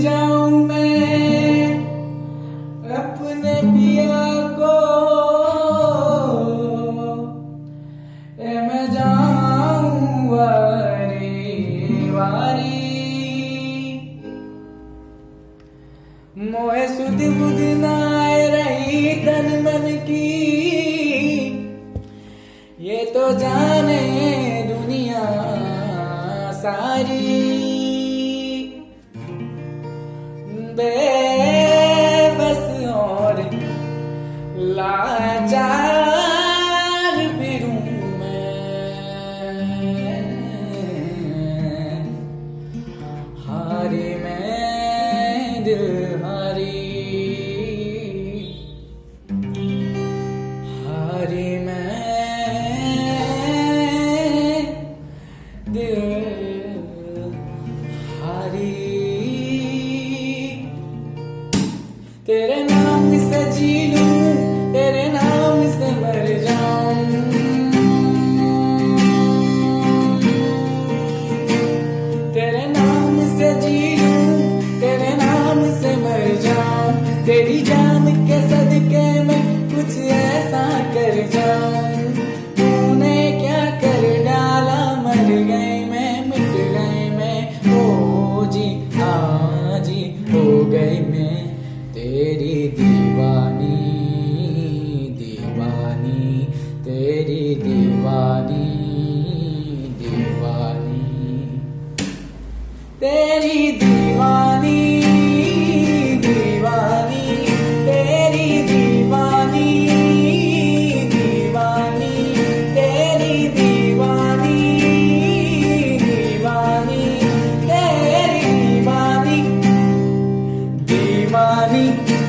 जाऊँ मैं अपने पिया को। ए, मैं जाऊँ वारी। वारी मोहे सुधी बुद्धि नाए रही तन मन की। ये तो जाने दुनिया सारी। बेबस और लाचार फिरूं हारी मैं दिल हारी। हारी मैं दिल हारी। तेरे नाम से जी लूँ, तेरे नाम से मर जाऊँ। तेरे नाम से जी लूँ, तेरे नाम से मर जाऊँ। तेरी जान के सदके में कुछ ऐसा कर जाऊँ। तूने क्या कर डाला? मर जी हाँ हो तेरी दीवानी दीवानी तेरी दीवानी। तेरी दीवानी दीवानी